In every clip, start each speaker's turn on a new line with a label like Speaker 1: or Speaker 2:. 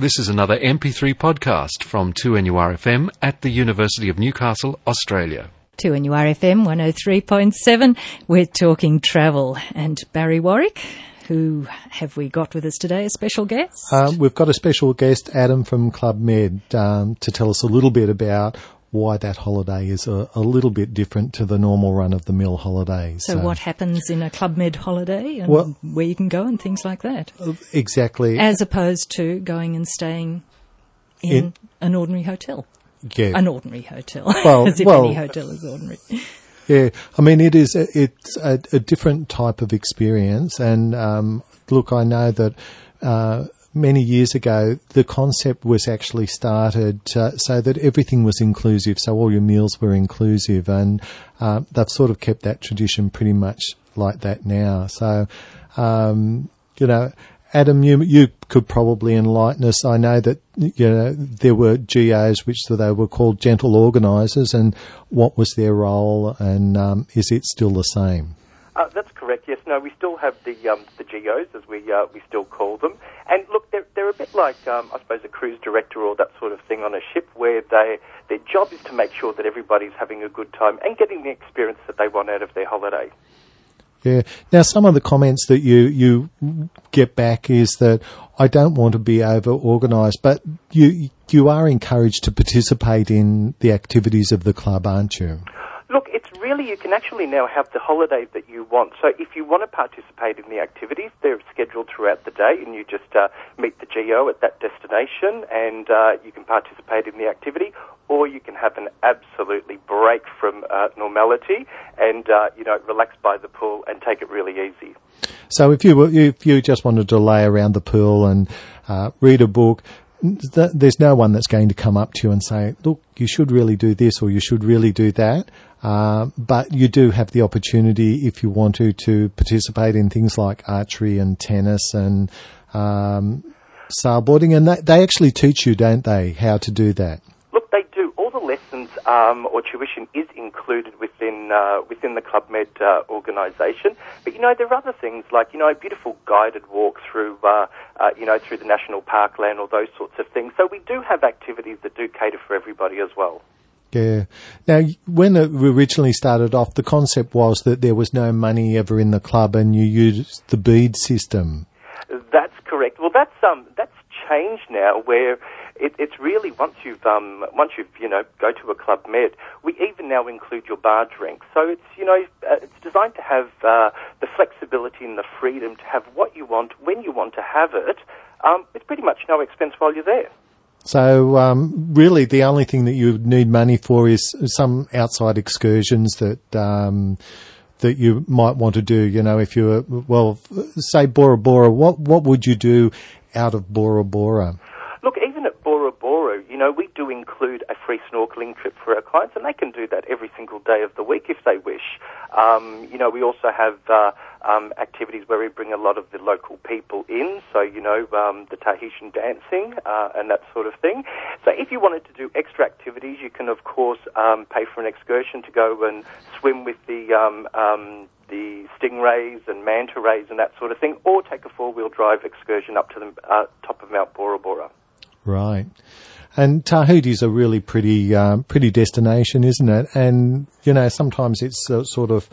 Speaker 1: This is another MP3 podcast from 2NURFM at the University of Newcastle, Australia.
Speaker 2: 2NURFM 103.7. We're talking travel. And Barry Warwick, who have we got with us today? A special guest?
Speaker 3: Um, we've got a special guest, Adam from Club Med, um, to tell us a little bit about why that holiday is a, a, little bit different to the normal run of the mill holidays.
Speaker 2: So, so, what happens in a Club Med holiday and well, where you can go and things like that?
Speaker 3: Exactly.
Speaker 2: As opposed to going and staying in, in an ordinary hotel.
Speaker 3: Yeah.
Speaker 2: An ordinary hotel. Well, As if well, any hotel is ordinary.
Speaker 3: Yeah. I mean, it is, it's a, a different type of experience. And, um, look, I know that, uh, many years ago, the concept was actually started uh, so that everything was inclusive, so all your meals were inclusive, and uh, they've sort of kept that tradition pretty much like that now. So, um, you know, Adam, you you could probably enlighten us. I know that you know there were GOs which they were called gentle organisers, and what was their role, and um, is it still the same?
Speaker 4: Uh, that's correct. Yes. No, we still have the um, the GOs as we uh, we still call them. And look, they're they're a bit like um, I suppose a cruise director or that sort of thing on a ship, where they their job is to make sure that everybody's having a good time and getting the experience that they want out of their holiday.
Speaker 3: Yeah. Now, some of the comments that you, you get back is that I don't want to be over organised, but you you are encouraged to participate in the activities of the club, aren't you?
Speaker 4: Really, you can actually now have the holiday that you want. So if you want to participate in the activities, they're scheduled throughout the day, and you just uh, meet the GO at that destination, and uh, you can participate in the activity. Or you can have an absolutely break from uh, normality and uh, you know relax by the pool and take it really easy.
Speaker 3: So if you if you just wanted to lay around the pool and uh, read a book, there's no one that's going to come up to you and say, look, you should really do this or you should really do that. Uh, but you do have the opportunity, if you want to, to participate in things like archery and tennis and um, sailboarding. And they, they actually teach you, don't they, how to do that?
Speaker 4: Look, they do. All the lessons um, or tuition is included within uh, within the Club Med uh, organisation. But you know, there are other things like you know a beautiful guided walk through uh, uh, you know through the national parkland or those sorts of things. So we do have activities that do cater for everybody as well.
Speaker 3: Yeah. Now, when it originally started off, the concept was that there was no money ever in the club, and you used the bead system.
Speaker 4: That's correct. Well, that's um, that's changed now, where it, it's really once you've um, once you've you know go to a club med, we even now include your bar drink. So it's you know uh, it's designed to have uh, the flexibility and the freedom to have what you want when you want to have it. Um, it's pretty much no expense while you're there.
Speaker 3: So um, really, the only thing that you need money for is some outside excursions that um, that you might want to do. You know, if you're well, say Bora Bora, what what would you do out of Bora Bora?
Speaker 4: Look, even at Bora Bora, you know, we do include a free snorkeling trip for our clients, and they can do that every single day of the week if they wish. Um, you know, we also have uh, um, activities where we bring a lot of the local people in, so, you know, um, the Tahitian dancing uh, and that sort of thing. So if you wanted to do extra activities, you can, of course, um, pay for an excursion to go and swim with the um, um, the stingrays and manta rays and that sort of thing, or take a four-wheel drive excursion up to the uh, top of Mount Bora Bora.
Speaker 3: Right. And Tahiti's a really pretty, um, pretty destination, isn't it? And, you know, sometimes it's uh, sort of,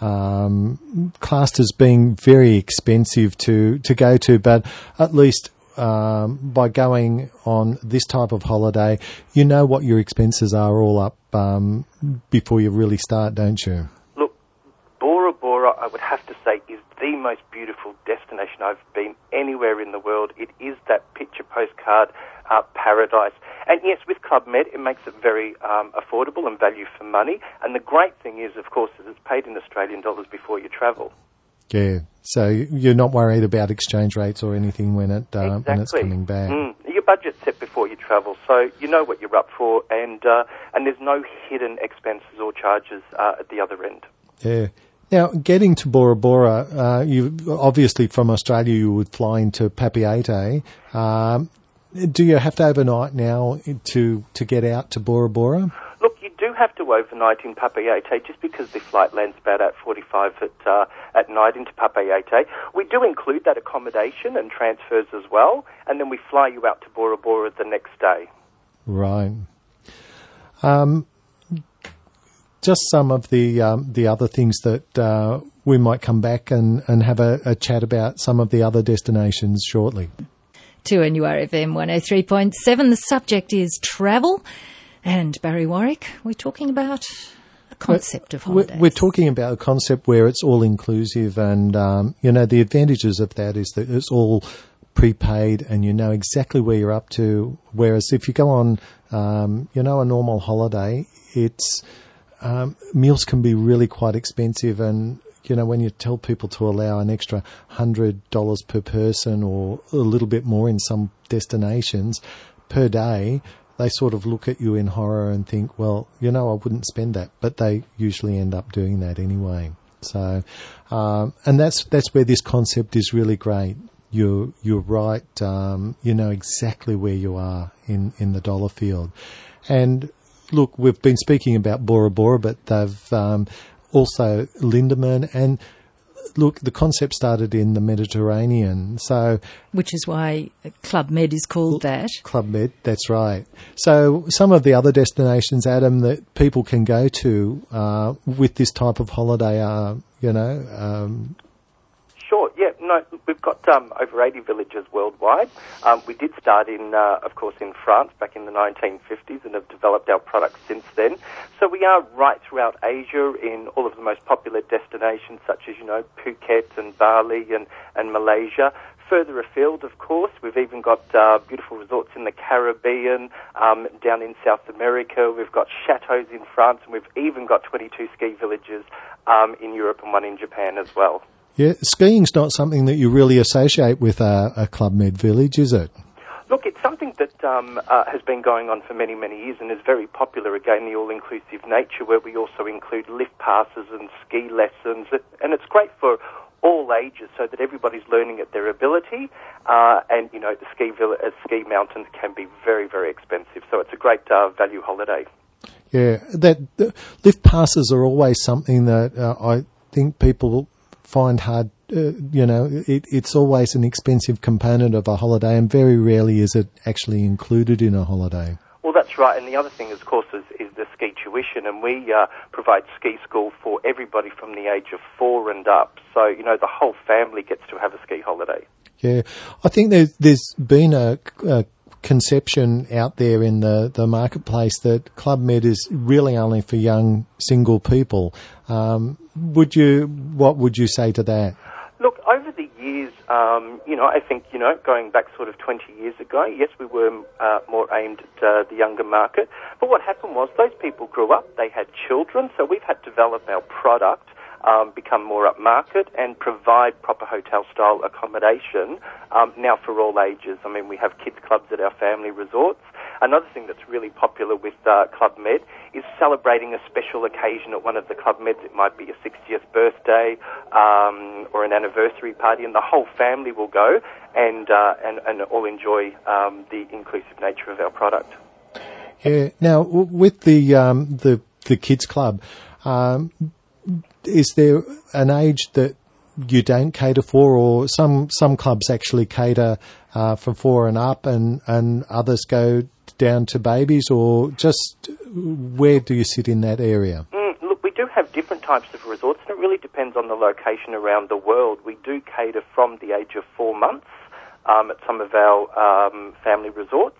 Speaker 3: um, classed as being very expensive to, to go to, but at least um, by going on this type of holiday, you know what your expenses are all up um, before you really start, don't you?
Speaker 4: Look, Bora Bora, I would have to say, is the most beautiful destination I've been anywhere in the world. It is that picture postcard uh, paradise. And yes, with Club Med, it makes it very um, affordable and value for money. And the great thing is, of course, is it's paid in Australian dollars before you travel.
Speaker 3: Yeah, so you're not worried about exchange rates or anything when it uh,
Speaker 4: exactly.
Speaker 3: when it's coming back.
Speaker 4: Mm. Your budget's set before you travel, so you know what you're up for, and uh, and there's no hidden expenses or charges uh, at the other end.
Speaker 3: Yeah. Now, getting to Bora Bora, uh, you obviously from Australia you would fly into Papeete. Um, do you have to overnight now to to get out to Bora Bora?
Speaker 4: Look, you do have to overnight in Papeete just because the flight lands about at 45 at, uh, at night into Papeete. We do include that accommodation and transfers as well, and then we fly you out to Bora Bora the next day.
Speaker 3: Right. Um, just some of the um, the other things that uh, we might come back and, and have a, a, chat about some of the other destinations shortly.
Speaker 2: 2NURFM 103.7. The subject is travel. And Barry Warwick, we're talking about a concept of holidays.
Speaker 3: We're, talking about a concept where it's all inclusive, and um, you know the advantages of that is that it's all prepaid and you know exactly where you're up to. Whereas if you go on, um, you know, a normal holiday, it's um, meals can be really quite expensive, and you know when you tell people to allow an extra hundred dollars per person or a little bit more in some destinations per day, they sort of look at you in horror and think, well, you know, I wouldn't spend that, but they usually end up doing that anyway. So, um, and that's that's where this concept is really great. You're you're right. Um, you know exactly where you are in in the dollar field, and look, we've been speaking about Bora Bora, but they've um, also Lindeman and look, the concept started in the Mediterranean, so
Speaker 2: which is why Club Med is called that.
Speaker 3: Club Med, that's right. So some of the other destinations, Adam, that people can go to uh, with this type of holiday are, you know, um,
Speaker 4: Sure. Yeah. No, we've got um, over 80 villages worldwide. Um, we did start in, uh, of course, in France back in the 1950s and have developed our products since then. So we are right throughout Asia in all of the most popular destinations, such as you know Phuket and Bali and and Malaysia. Further afield, of course, we've even got uh, beautiful resorts in the Caribbean, um, down in South America. We've got chateaus in France, and we've even got 22 ski villages um, in Europe and one in Japan as well.
Speaker 3: Yeah, skiing's not something that you really associate with a, a Club Med village, is it?
Speaker 4: Look, it's something that um, uh, has been going on for many, many years and is very popular again, the all inclusive nature, where we also include lift passes and ski lessons. And it's great for all ages so that everybody's learning at their ability. Uh, and, you know, the ski, vill- uh, ski mountains can be very, very expensive. So it's a great uh, value holiday.
Speaker 3: Yeah, that lift passes are always something that uh, I think people find hard. Uh, you know, it, it's always an expensive component of a holiday, and very rarely is it actually included in a holiday.
Speaker 4: Well, that's right. And the other thing, of course, is, is the ski tuition, and we uh, provide ski school for everybody from the age of four and up. So, you know, the whole family gets to have a ski holiday.
Speaker 3: Yeah, I think there's, there's been a, a conception out there in the, the marketplace that Club Med is really only for young single people. Um, would you, what would you say to that?
Speaker 4: Look, over the years, um, you know, I think, you know, going back sort of 20 years ago, yes, we were uh, more aimed at uh, the younger market. But what happened was those people grew up, they had children, so we've had to develop our product um, become more upmarket and provide proper hotel style accommodation um, now for all ages. I mean, we have kids clubs at our family resorts. Another thing that's really popular with uh, Club Med is celebrating a special occasion at one of the Club Meds. It might be a 60th birthday um, or an anniversary party, and the whole family will go and uh, and, and all enjoy um, the inclusive nature of our product.
Speaker 3: Yeah. Now, with the um, the the kids club, um, is there an age that you don't cater for, or some some clubs actually cater uh, for four and up, and and others go down to babies, or just where do you sit in that area?
Speaker 4: Mm, look, we do have different types of resorts, and it really depends on the location around the world. We do cater from the age of four months um, at some of our um, family resorts.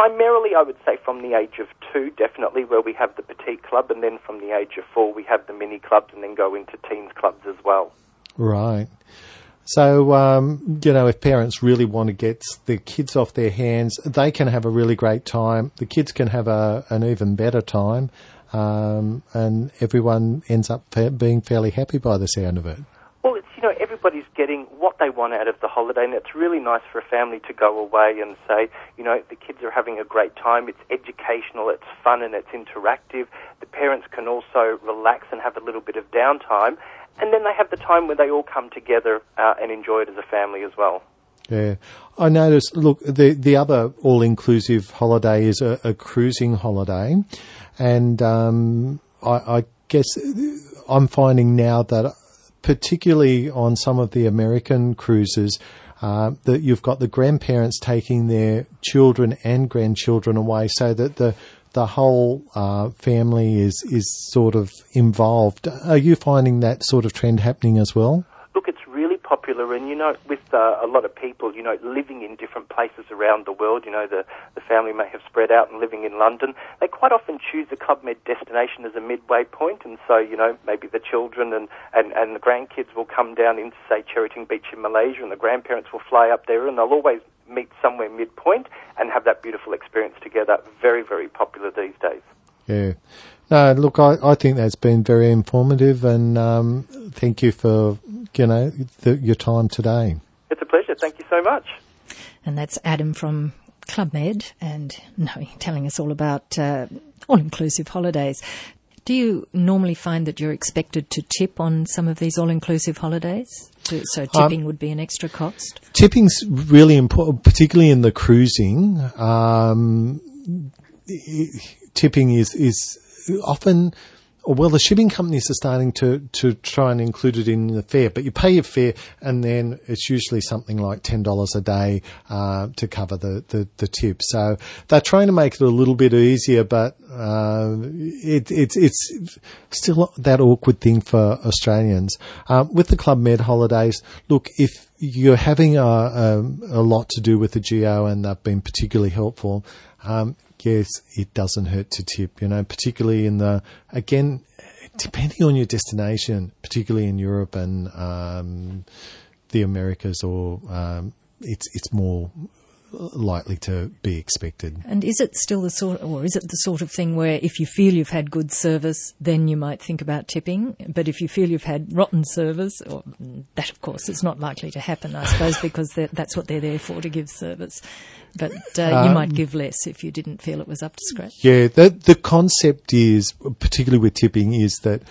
Speaker 4: Primarily, I would say from the age of two, definitely, where we have the petite club, and then from the age of four, we have the mini clubs, and then go into teens clubs as well.
Speaker 3: Right. So, um, you know, if parents really want to get the kids off their hands, they can have a really great time. The kids can have a, an even better time, um, and everyone ends up fa- being fairly happy by the sound of it
Speaker 4: everybody's getting what they want out of the holiday, and it's really nice for a family to go away and say, you know, the kids are having a great time. It's educational, it's fun, and it's interactive. The parents can also relax and have a little bit of downtime, and then they have the time where they all come together uh, and enjoy it as a family as well.
Speaker 3: Yeah, I noticed. Look, the the other all inclusive holiday is a, a cruising holiday, and um, I, I guess I'm finding now that particularly on some of the American cruises. Uh, that you've got the grandparents taking their children and grandchildren away, so that the the whole uh, family is is sort of involved. Are you finding that sort of trend happening as well?
Speaker 4: Popular, and you know, with uh, a lot of people, you know, living in different places around the world, you know, the, the family may have spread out and living in London. They quite often choose a Club Med destination as a midway point, and so, you know, maybe the children and, and, and the grandkids will come down into, say, Cherating Beach in Malaysia, and the grandparents will fly up there, and they'll always meet somewhere midpoint and have that beautiful experience together. Very, very popular these days.
Speaker 3: Yeah. No, look, I, I think that's been very informative, and um, thank you for you know the, your time today.
Speaker 4: It's a pleasure. Thank you so much.
Speaker 2: And that's Adam from Club Med, and no, telling us all about uh, all-inclusive holidays. Do you normally find that you're expected to tip on some of these all-inclusive holidays? So tipping um, would be an extra cost.
Speaker 3: Tipping's really important, particularly in the cruising. Um, tipping is is often well, the shipping companies are starting to, to try and include it in the fare, but you pay your fare and then it's usually something like $10 a day uh, to cover the, the, the, tip. So they're trying to make it a little bit easier, but uh, it, it, it's still that awkward thing for Australians. Um, with the Club Med holidays, look, if you're having a, a, a lot to do with the GO and they've been particularly helpful, um, yes, it doesn't hurt to tip, you know, particularly in the, again, depending on your destination, particularly in Europe and um, the Americas, or um, it's it's more likely to be expected.
Speaker 2: And is it still the sort, or is it the sort of thing where if you feel you've had good service, then you might think about tipping? But if you feel you've had rotten service, or that of course is not likely to happen, I suppose, because that's what they're there for to give service but uh, um, you might give less if you didn't feel it was up to scratch.
Speaker 3: Yeah, the the concept is, particularly with tipping, is that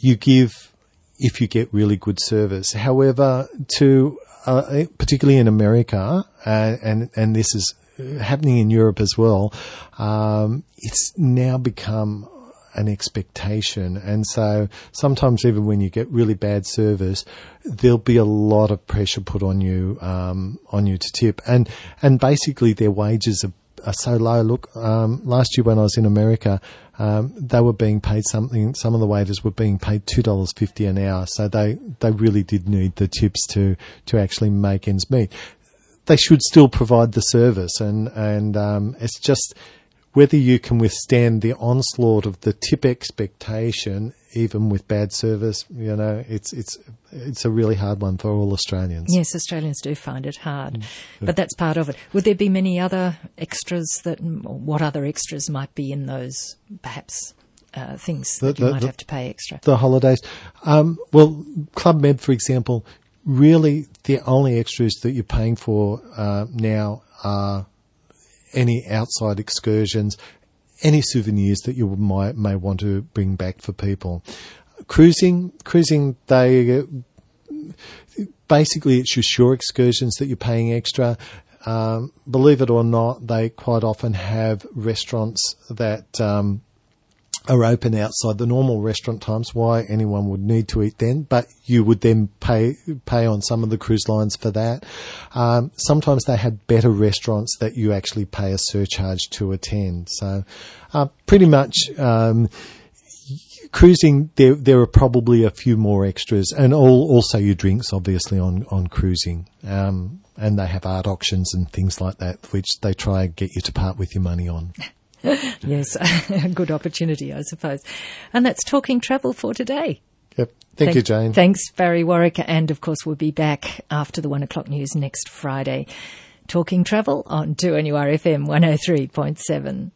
Speaker 3: you give if you get really good service. However, to uh, particularly in America, uh, and and this is happening in Europe as well, um, it's now become an expectation. And so sometimes even when you get really bad service, there'll be a lot of pressure put on you, um, on you to tip. And, and basically their wages are, are so low. Look, um, last year when I was in America, um, they were being paid something, some of the waiters were being paid $2.50 an hour. So they, they really did need the tips to, to actually make ends meet. They should still provide the service and, and, um, it's just, whether you can withstand the onslaught of the tip expectation, even with bad service, you know, it's it's it's a really hard one for all Australians.
Speaker 2: Yes, Australians do find it hard, mm. but that's part of it. Would there be many other extras that? What other extras might be in those, perhaps? Uh, things the, that you the, might the, have to pay extra.
Speaker 3: The holidays. Um, well, Club Med, for example, really the only extras that you're paying for uh, now are any outside excursions, any souvenirs that you might may want to bring back for people. Cruising, cruising, they basically it's your shore excursions that you're paying extra. Um, believe it or not, they quite often have restaurants that um, are open outside the normal restaurant times. Why anyone would need to eat then, but you would then pay pay on some of the cruise lines for that. Um, sometimes they had better restaurants that you actually pay a surcharge to attend. So, uh, pretty much. Um, cruising, there there are probably a few more extras, and all, also your drinks, obviously on on cruising. Um, and they have art auctions and things like that, which they try and get you to part with your money on.
Speaker 2: yes, a good opportunity, I suppose. And that's Talking Travel for today.
Speaker 3: Yep. Thank, Thank you, Jane.
Speaker 2: Thanks, Barry Warwick. And of course, we'll be back after the one o'clock news next Friday. Talking Travel on 2NURFM 103.7.